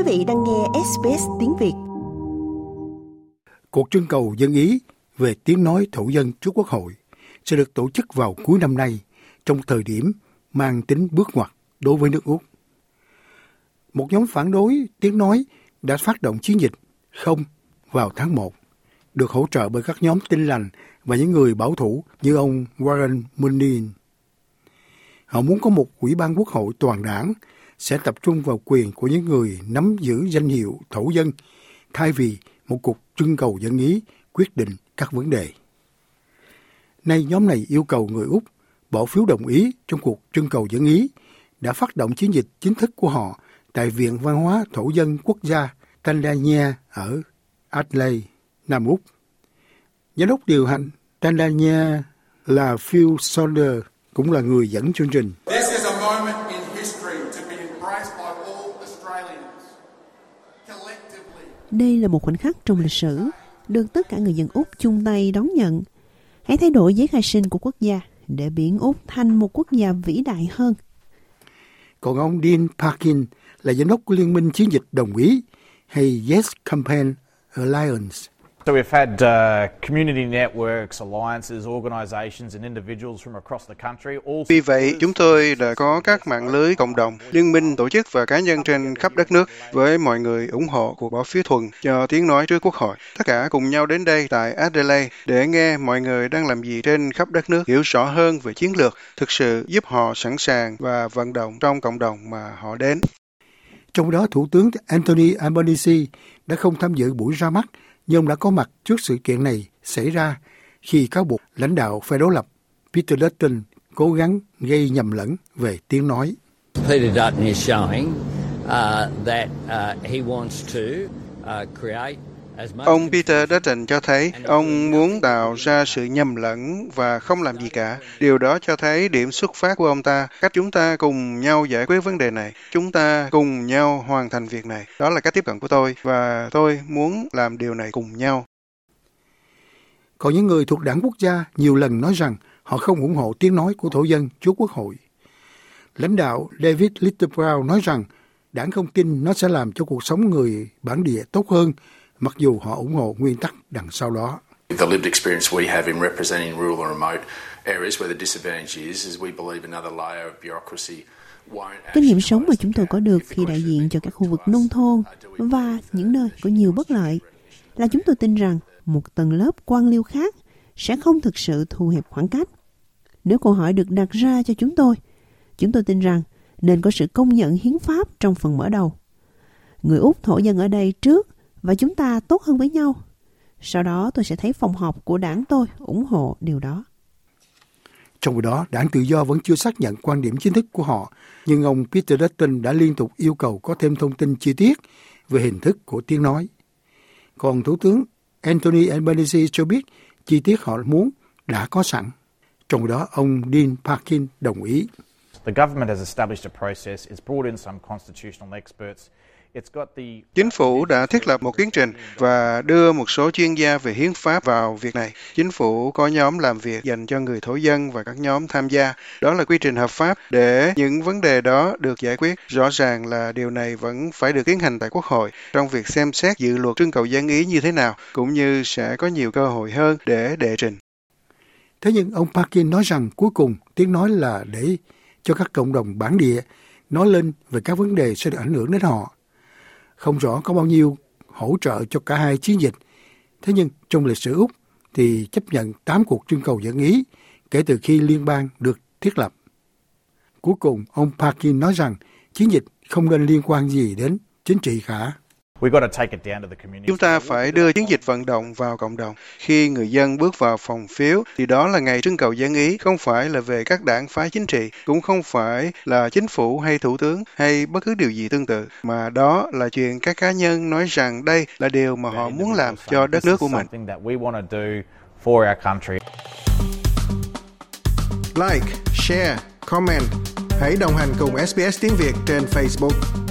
Quý vị đang nghe SBS tiếng Việt. Cuộc trưng cầu dân Ý về tiếng nói thổ dân trước Quốc hội sẽ được tổ chức vào cuối năm nay trong thời điểm mang tính bước ngoặt đối với nước Úc. Một nhóm phản đối tiếng nói đã phát động chiến dịch không vào tháng 1, được hỗ trợ bởi các nhóm tin lành và những người bảo thủ như ông Warren Mundine. Họ muốn có một ủy ban quốc hội toàn đảng sẽ tập trung vào quyền của những người nắm giữ danh hiệu thổ dân thay vì một cuộc trưng cầu dân ý quyết định các vấn đề. Nay nhóm này yêu cầu người Úc bỏ phiếu đồng ý trong cuộc trưng cầu dân ý đã phát động chiến dịch chính thức của họ tại Viện Văn hóa Thổ dân Quốc gia Tanzania ở Adelaide, Nam Úc. Giám đốc điều hành Tanzania là Phil Saunders cũng là người dẫn chương trình. Đây là một khoảnh khắc trong lịch sử, được tất cả người dân Úc chung tay đón nhận. Hãy thay đổi giấy khai sinh của quốc gia để biến Úc thành một quốc gia vĩ đại hơn. Còn ông Dean Parkin là giám đốc của Liên minh Chiến dịch Đồng ý hay Yes Campaign Alliance So we've had uh, community networks, alliances, organizations and individuals from across the country. All Vì vậy, chúng tôi đã có các mạng lưới cộng đồng, liên minh, tổ chức và cá nhân trên khắp đất nước với mọi người ủng hộ cuộc bỏ phiếu thuận cho tiếng nói trước Quốc hội. Tất cả cùng nhau đến đây tại Adelaide để nghe mọi người đang làm gì trên khắp đất nước, hiểu rõ hơn về chiến lược, thực sự giúp họ sẵn sàng và vận động trong cộng đồng mà họ đến. Trong đó, Thủ tướng Anthony Albanese đã không tham dự buổi ra mắt nhưng ông đã có mặt trước sự kiện này xảy ra khi cáo buộc lãnh đạo phe đối lập Peter Dutton cố gắng gây nhầm lẫn về tiếng nói. Peter Dutton is showing uh, that uh, he wants to uh, create Ông Peter Dutton cho thấy ông muốn tạo ra sự nhầm lẫn và không làm gì cả. Điều đó cho thấy điểm xuất phát của ông ta, cách chúng ta cùng nhau giải quyết vấn đề này. Chúng ta cùng nhau hoàn thành việc này. Đó là cách tiếp cận của tôi và tôi muốn làm điều này cùng nhau. Còn những người thuộc đảng quốc gia nhiều lần nói rằng họ không ủng hộ tiếng nói của thổ dân trước quốc hội. Lãnh đạo David Littleproud nói rằng đảng không tin nó sẽ làm cho cuộc sống người bản địa tốt hơn mặc dù họ ủng hộ nguyên tắc đằng sau đó. The lived experience we have in representing rural and remote areas where the disadvantage is, is we believe another layer of bureaucracy Kinh nghiệm sống mà chúng tôi có được khi đại diện cho các khu vực nông thôn và những nơi có nhiều bất lợi là chúng tôi tin rằng một tầng lớp quan liêu khác sẽ không thực sự thu hẹp khoảng cách. Nếu câu hỏi được đặt ra cho chúng tôi, chúng tôi tin rằng nên có sự công nhận hiến pháp trong phần mở đầu. Người Úc thổ dân ở đây trước và chúng ta tốt hơn với nhau. Sau đó tôi sẽ thấy phòng họp của đảng tôi ủng hộ điều đó. Trong khi đó, đảng tự do vẫn chưa xác nhận quan điểm chính thức của họ, nhưng ông Peter Dutton đã liên tục yêu cầu có thêm thông tin chi tiết về hình thức của tiếng nói. Còn Thủ tướng Anthony Albanese cho biết chi tiết họ muốn đã có sẵn. Trong đó, ông Dean Parkin đồng ý. The government has established a process, it's brought in some constitutional experts Chính phủ đã thiết lập một tiến trình và đưa một số chuyên gia về hiến pháp vào việc này. Chính phủ có nhóm làm việc dành cho người thổ dân và các nhóm tham gia. Đó là quy trình hợp pháp để những vấn đề đó được giải quyết. Rõ ràng là điều này vẫn phải được tiến hành tại Quốc hội trong việc xem xét dự luật trưng cầu dân ý như thế nào, cũng như sẽ có nhiều cơ hội hơn để đệ trình. Thế nhưng ông Parkin nói rằng cuối cùng tiếng nói là để cho các cộng đồng bản địa nói lên về các vấn đề sẽ được ảnh hưởng đến họ không rõ có bao nhiêu hỗ trợ cho cả hai chiến dịch. Thế nhưng trong lịch sử Úc thì chấp nhận 8 cuộc trưng cầu dân Ý kể từ khi liên bang được thiết lập. Cuối cùng, ông Parkin nói rằng chiến dịch không nên liên quan gì đến chính trị cả. Chúng ta phải đưa chiến dịch vận động vào cộng đồng. Khi người dân bước vào phòng phiếu, thì đó là ngày trưng cầu dân ý, không phải là về các đảng phái chính trị, cũng không phải là chính phủ hay thủ tướng hay bất cứ điều gì tương tự, mà đó là chuyện các cá nhân nói rằng đây là điều mà họ muốn làm cho đất nước của mình. Like, share, comment. Hãy đồng hành cùng SBS tiếng Việt trên Facebook.